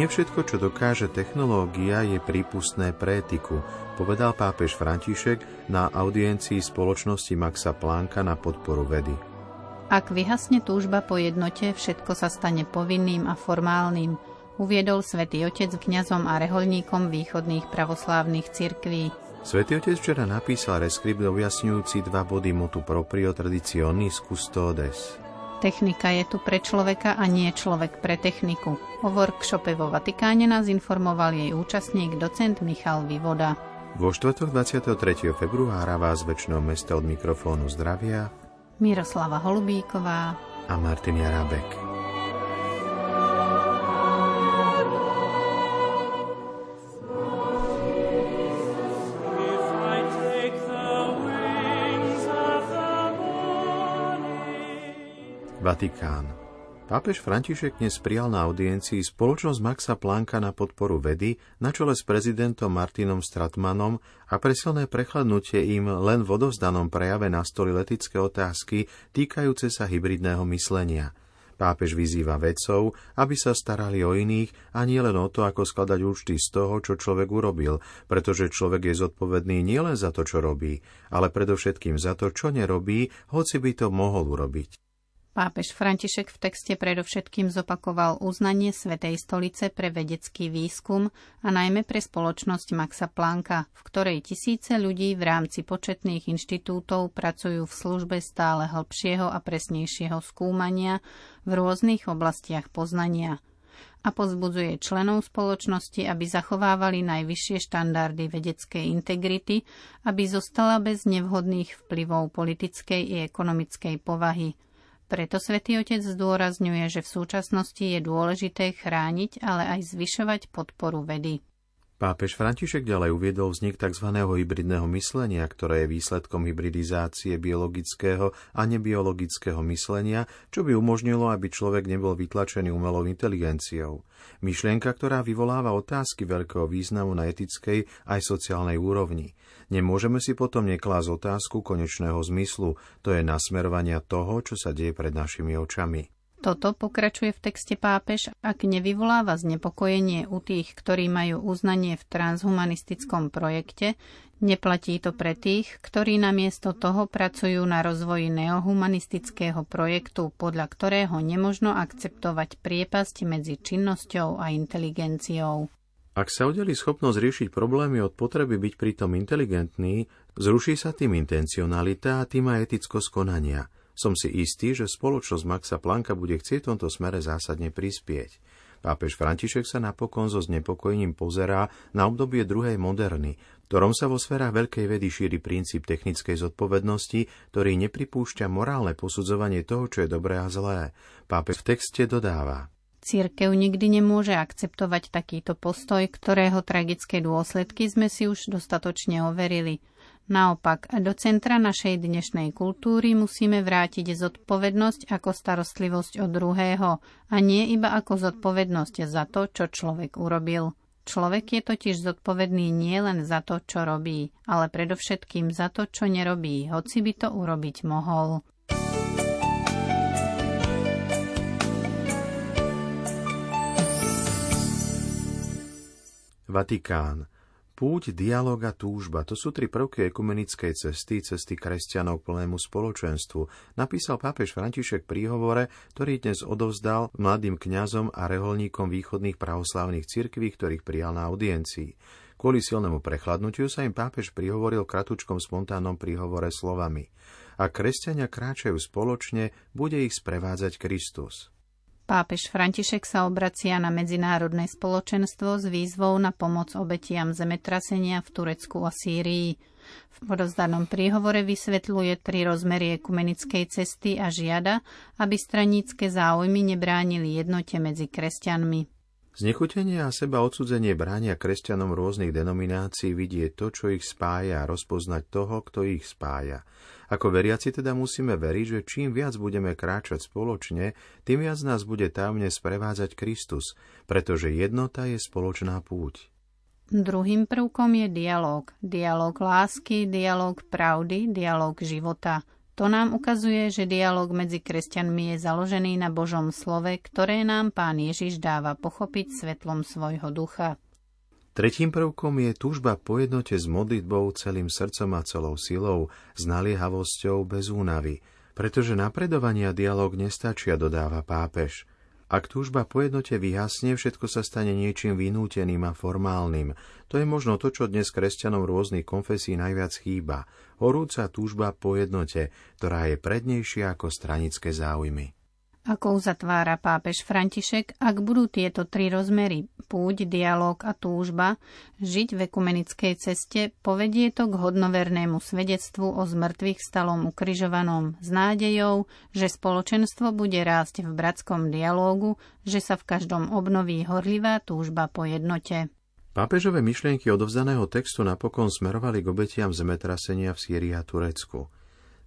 Nie všetko, čo dokáže technológia, je prípustné pre etiku, povedal pápež František na audiencii spoločnosti Maxa Plánka na podporu vedy. Ak vyhasne túžba po jednote, všetko sa stane povinným a formálnym, uviedol svätý Otec kňazom a reholníkom východných pravoslávnych cirkví. Svetý Otec včera napísal reskript objasňujúci dva body motu proprio traditionis custodes. Technika je tu pre človeka a nie človek pre techniku. O workshope vo Vatikáne nás informoval jej účastník docent Michal Vivoda. Vo štvrtok 23. februára vás väčšinou mesta od mikrofónu zdravia Miroslava Holubíková a Martin Jarabek. Vatikán. Pápež František dnes prijal na audiencii spoločnosť Maxa Planka na podporu vedy na čele s prezidentom Martinom Stratmanom a pre silné prechladnutie im len v odovzdanom prejave nastoli letické otázky týkajúce sa hybridného myslenia. Pápež vyzýva vedcov, aby sa starali o iných a nie len o to, ako skladať účty z toho, čo človek urobil, pretože človek je zodpovedný nielen za to, čo robí, ale predovšetkým za to, čo nerobí, hoci by to mohol urobiť. Pápež František v texte predovšetkým zopakoval uznanie Svetej stolice pre vedecký výskum a najmä pre spoločnosť Maxa Planka, v ktorej tisíce ľudí v rámci početných inštitútov pracujú v službe stále hĺbšieho a presnejšieho skúmania v rôznych oblastiach poznania a pozbudzuje členov spoločnosti, aby zachovávali najvyššie štandardy vedeckej integrity, aby zostala bez nevhodných vplyvov politickej i ekonomickej povahy – preto svätý Otec zdôrazňuje, že v súčasnosti je dôležité chrániť, ale aj zvyšovať podporu vedy. Pápež František ďalej uviedol vznik tzv. hybridného myslenia, ktoré je výsledkom hybridizácie biologického a nebiologického myslenia, čo by umožnilo, aby človek nebol vytlačený umelou inteligenciou. Myšlienka, ktorá vyvoláva otázky veľkého významu na etickej aj sociálnej úrovni. Nemôžeme si potom neklásť otázku konečného zmyslu, to je nasmerovania toho, čo sa deje pred našimi očami. Toto pokračuje v texte pápež, ak nevyvoláva znepokojenie u tých, ktorí majú uznanie v transhumanistickom projekte, neplatí to pre tých, ktorí namiesto toho pracujú na rozvoji neohumanistického projektu, podľa ktorého nemožno akceptovať priepasť medzi činnosťou a inteligenciou. Ak sa udeli schopnosť riešiť problémy od potreby byť pritom inteligentný, zruší sa tým intencionalita a tým aj etickosť konania – som si istý, že spoločnosť Maxa Planka bude chcieť v tomto smere zásadne prispieť. Pápež František sa napokon so znepokojením pozerá na obdobie druhej moderny, v ktorom sa vo sférach veľkej vedy šíri princíp technickej zodpovednosti, ktorý nepripúšťa morálne posudzovanie toho, čo je dobré a zlé. Pápež v texte dodáva. Církev nikdy nemôže akceptovať takýto postoj, ktorého tragické dôsledky sme si už dostatočne overili – Naopak, do centra našej dnešnej kultúry musíme vrátiť zodpovednosť ako starostlivosť od druhého a nie iba ako zodpovednosť za to, čo človek urobil. Človek je totiž zodpovedný nie len za to, čo robí, ale predovšetkým za to, čo nerobí, hoci by to urobiť mohol. Vatikán. Púť, dialog a túžba, to sú tri prvky ekumenickej cesty, cesty kresťanov k plnému spoločenstvu, napísal pápež František príhovore, ktorý dnes odovzdal mladým kňazom a reholníkom východných pravoslávnych cirkví, ktorých prijal na audiencii. Kvôli silnému prechladnutiu sa im pápež prihovoril kratučkom spontánnom príhovore slovami. A kresťania kráčajú spoločne, bude ich sprevádzať Kristus. Pápež František sa obracia na medzinárodné spoločenstvo s výzvou na pomoc obetiam zemetrasenia v Turecku a Sýrii. V podozdanom príhovore vysvetľuje tri rozmery ekumenickej cesty a žiada, aby stranícke záujmy nebránili jednote medzi kresťanmi. Znechutenie a seba odsudzenie bránia kresťanom rôznych denominácií vidieť to, čo ich spája a rozpoznať toho, kto ich spája. Ako veriaci teda musíme veriť, že čím viac budeme kráčať spoločne, tým viac nás bude tajomne sprevádzať Kristus, pretože jednota je spoločná púť. Druhým prvkom je dialog. Dialog lásky, dialog pravdy, dialog života. To nám ukazuje, že dialog medzi kresťanmi je založený na Božom slove, ktoré nám Pán Ježiš dáva pochopiť svetlom svojho ducha. Tretím prvkom je túžba po jednote s modlitbou celým srdcom a celou silou, s naliehavosťou bez únavy, pretože napredovania dialog nestačia, dodáva pápež. Ak túžba po jednote vyhasne, všetko sa stane niečím vynúteným a formálnym. To je možno to, čo dnes kresťanom rôznych konfesí najviac chýba. Horúca túžba po jednote, ktorá je prednejšia ako stranické záujmy. Ako uzatvára pápež František, ak budú tieto tri rozmery, púť, dialog a túžba, žiť v ekumenickej ceste, povedie to k hodnovernému svedectvu o zmrtvých stalom ukrižovanom s nádejou, že spoločenstvo bude rásť v bratskom dialógu, že sa v každom obnoví horlivá túžba po jednote. Pápežové myšlienky odovzdaného textu napokon smerovali k obetiam zemetrasenia v Sýrii a Turecku.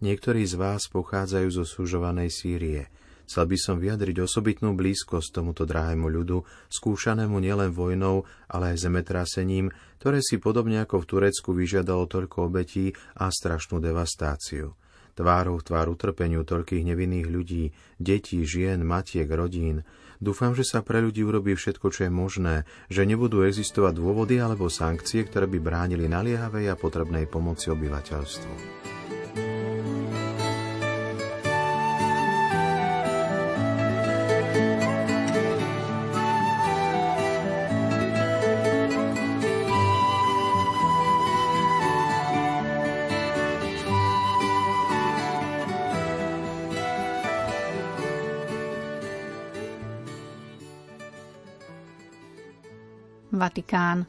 Niektorí z vás pochádzajú zo súžovanej Sýrie – Chcel by som vyjadriť osobitnú blízkosť tomuto drahému ľudu, skúšanému nielen vojnou, ale aj zemetrasením, ktoré si podobne ako v Turecku vyžiadalo toľko obetí a strašnú devastáciu. Tvárou v tvár utrpeniu toľkých nevinných ľudí, detí, žien, matiek, rodín. Dúfam, že sa pre ľudí urobí všetko, čo je možné, že nebudú existovať dôvody alebo sankcie, ktoré by bránili naliehavej a potrebnej pomoci obyvateľstvu. Vatikán.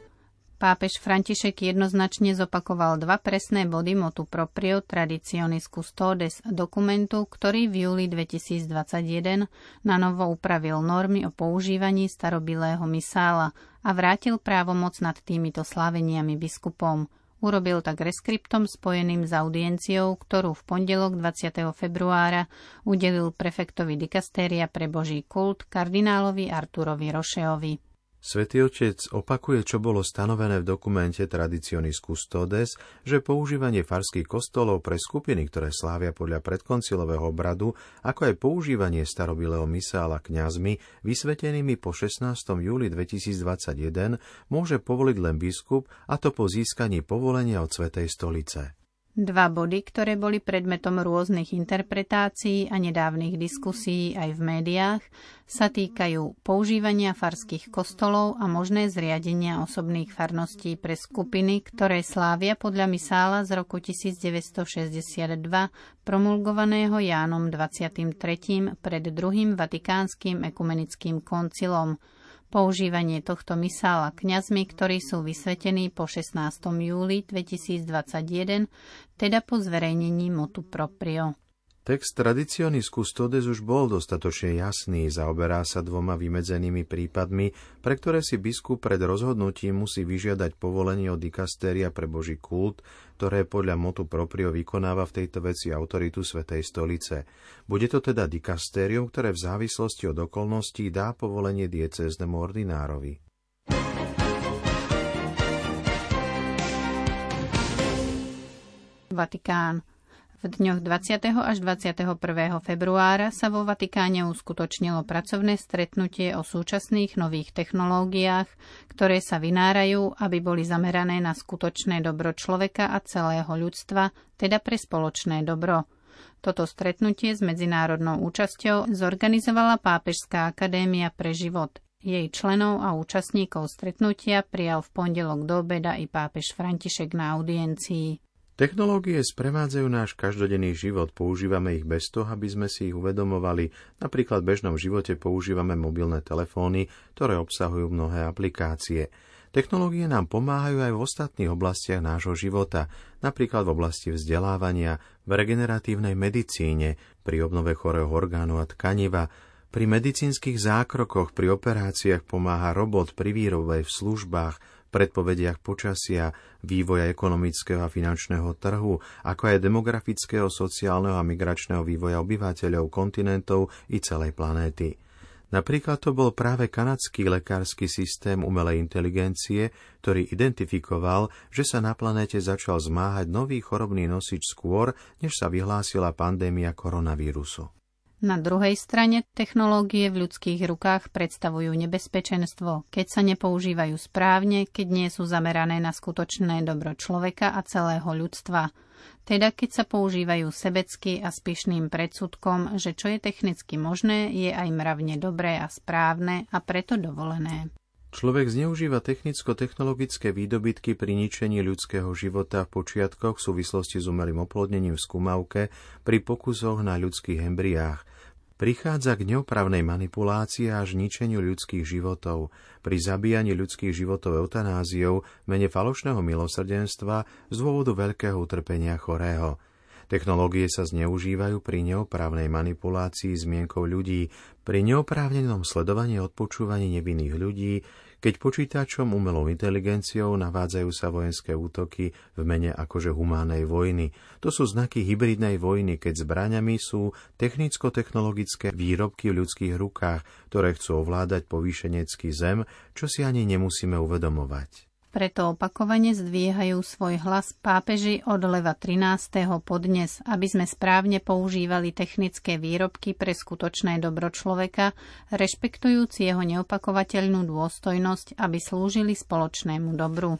Pápež František jednoznačne zopakoval dva presné body motu proprio Traditionis Custodes dokumentu, ktorý v júli 2021 na novo upravil normy o používaní starobilého misála a vrátil právomoc nad týmito sláveniami biskupom. Urobil tak reskriptom spojeným s audienciou, ktorú v pondelok 20. februára udelil prefektovi dikastéria pre Boží kult kardinálovi Arturovi Rošeovi. Svetý Otec opakuje, čo bolo stanovené v dokumente Traditionis Custodes, že používanie farských kostolov pre skupiny, ktoré slávia podľa predkoncilového obradu, ako aj používanie starobilého misála kňazmi, vysvetenými po 16. júli 2021, môže povoliť len biskup, a to po získaní povolenia od Svetej stolice. Dva body, ktoré boli predmetom rôznych interpretácií a nedávnych diskusí aj v médiách, sa týkajú používania farských kostolov a možné zriadenia osobných farností pre skupiny, ktoré slávia podľa misála z roku 1962 promulgovaného Jánom 23. pred druhým vatikánskym ekumenickým koncilom – Používanie tohto misála kňazmi, ktorí sú vysvetení po 16. júli 2021, teda po zverejnení motu proprio. Text Traditionis Custodes už bol dostatočne jasný, zaoberá sa dvoma vymedzenými prípadmi, pre ktoré si biskup pred rozhodnutím musí vyžiadať povolenie od dikastéria pre Boží kult, ktoré podľa motu proprio vykonáva v tejto veci autoritu Svetej stolice. Bude to teda dikastérium, ktoré v závislosti od okolností dá povolenie diecéznemu ordinárovi. Vatikán. V dňoch 20. až 21. februára sa vo Vatikáne uskutočnilo pracovné stretnutie o súčasných nových technológiách, ktoré sa vynárajú, aby boli zamerané na skutočné dobro človeka a celého ľudstva, teda pre spoločné dobro. Toto stretnutie s medzinárodnou účasťou zorganizovala Pápežská akadémia pre život. Jej členov a účastníkov stretnutia prijal v pondelok do obeda i pápež František na audiencii. Technológie sprevádzajú náš každodenný život, používame ich bez toho, aby sme si ich uvedomovali. Napríklad v bežnom živote používame mobilné telefóny, ktoré obsahujú mnohé aplikácie. Technológie nám pomáhajú aj v ostatných oblastiach nášho života, napríklad v oblasti vzdelávania, v regeneratívnej medicíne, pri obnove chorého orgánu a tkaniva, Pri medicínskych zákrokoch, pri operáciách pomáha robot pri výrobe, v službách, predpovediach počasia, vývoja ekonomického a finančného trhu, ako aj demografického, sociálneho a migračného vývoja obyvateľov, kontinentov i celej planéty. Napríklad to bol práve kanadský lekársky systém umelej inteligencie, ktorý identifikoval, že sa na planéte začal zmáhať nový chorobný nosič skôr, než sa vyhlásila pandémia koronavírusu. Na druhej strane technológie v ľudských rukách predstavujú nebezpečenstvo, keď sa nepoužívajú správne, keď nie sú zamerané na skutočné dobro človeka a celého ľudstva. Teda keď sa používajú sebecky a spišným predsudkom, že čo je technicky možné, je aj mravne dobré a správne a preto dovolené. Človek zneužíva technicko-technologické výdobytky pri ničení ľudského života v počiatkoch v súvislosti s umelým oplodnením v skúmavke pri pokusoch na ľudských embriách, prichádza k neopravnej manipulácii až ničeniu ľudských životov, pri zabíjaní ľudských životov eutanáziou mene falošného milosrdenstva z dôvodu veľkého utrpenia chorého. Technológie sa zneužívajú pri neoprávnej manipulácii zmienkou ľudí, pri neoprávnenom sledovaní odpočúvaní nevinných ľudí, keď počítačom umelou inteligenciou navádzajú sa vojenské útoky v mene akože humánej vojny. To sú znaky hybridnej vojny, keď zbraňami sú technicko-technologické výrobky v ľudských rukách, ktoré chcú ovládať povýšenecký zem, čo si ani nemusíme uvedomovať. Preto opakovane zdvíhajú svoj hlas pápeži od leva 13. podnes, aby sme správne používali technické výrobky pre skutočné dobro človeka, rešpektujúc jeho neopakovateľnú dôstojnosť, aby slúžili spoločnému dobru.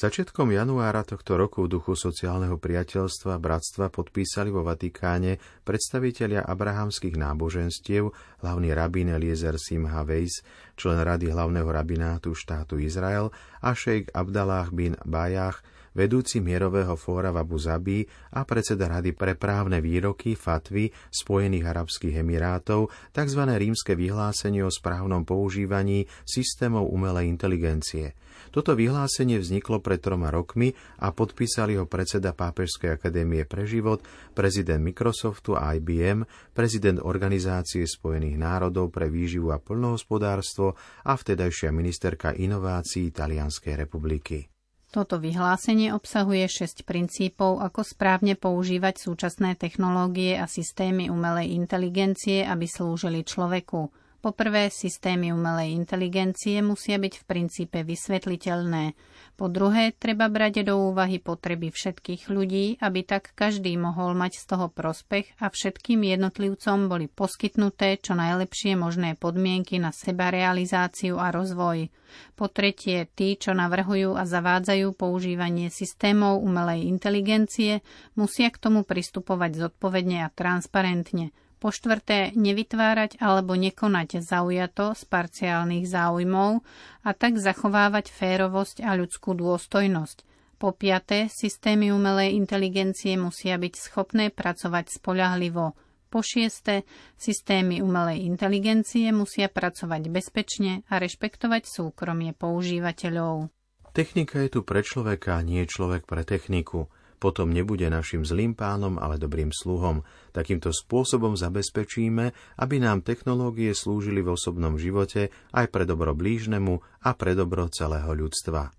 Začiatkom januára tohto roku v duchu sociálneho priateľstva bratstva podpísali vo Vatikáne predstavitelia abrahamských náboženstiev, hlavný rabín Eliezer Simha Weiss, člen Rady hlavného rabinátu štátu Izrael a šejk Abdallah bin Bajach, vedúci mierového fóra v Abu Zabi a predseda Rady pre právne výroky Fatvy Spojených arabských emirátov, tzv. rímske vyhlásenie o správnom používaní systémov umelej inteligencie – toto vyhlásenie vzniklo pred troma rokmi a podpísali ho predseda Pápežskej akadémie pre život, prezident Microsoftu a IBM, prezident Organizácie spojených národov pre výživu a plnohospodárstvo a vtedajšia ministerka inovácií Talianskej republiky. Toto vyhlásenie obsahuje 6 princípov, ako správne používať súčasné technológie a systémy umelej inteligencie, aby slúžili človeku – Poprvé, systémy umelej inteligencie musia byť v princípe vysvetliteľné. Po druhé, treba brať do úvahy potreby všetkých ľudí, aby tak každý mohol mať z toho prospech a všetkým jednotlivcom boli poskytnuté čo najlepšie možné podmienky na sebarealizáciu a rozvoj. Po tretie, tí, čo navrhujú a zavádzajú používanie systémov umelej inteligencie, musia k tomu pristupovať zodpovedne a transparentne, po štvrté, nevytvárať alebo nekonať zaujato z parciálnych záujmov a tak zachovávať férovosť a ľudskú dôstojnosť. Po piaté, systémy umelej inteligencie musia byť schopné pracovať spoľahlivo. Po šieste, systémy umelej inteligencie musia pracovať bezpečne a rešpektovať súkromie používateľov. Technika je tu pre človeka, nie človek pre techniku potom nebude našim zlým pánom, ale dobrým sluhom. Takýmto spôsobom zabezpečíme, aby nám technológie slúžili v osobnom živote aj pre dobro blížnemu a pre dobro celého ľudstva.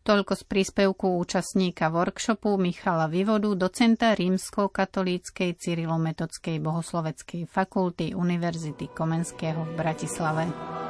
Toľko z príspevku účastníka workshopu Michala Vivodu, docenta rímsko-katolíckej Cyrilometodskej bohosloveckej fakulty Univerzity Komenského v Bratislave.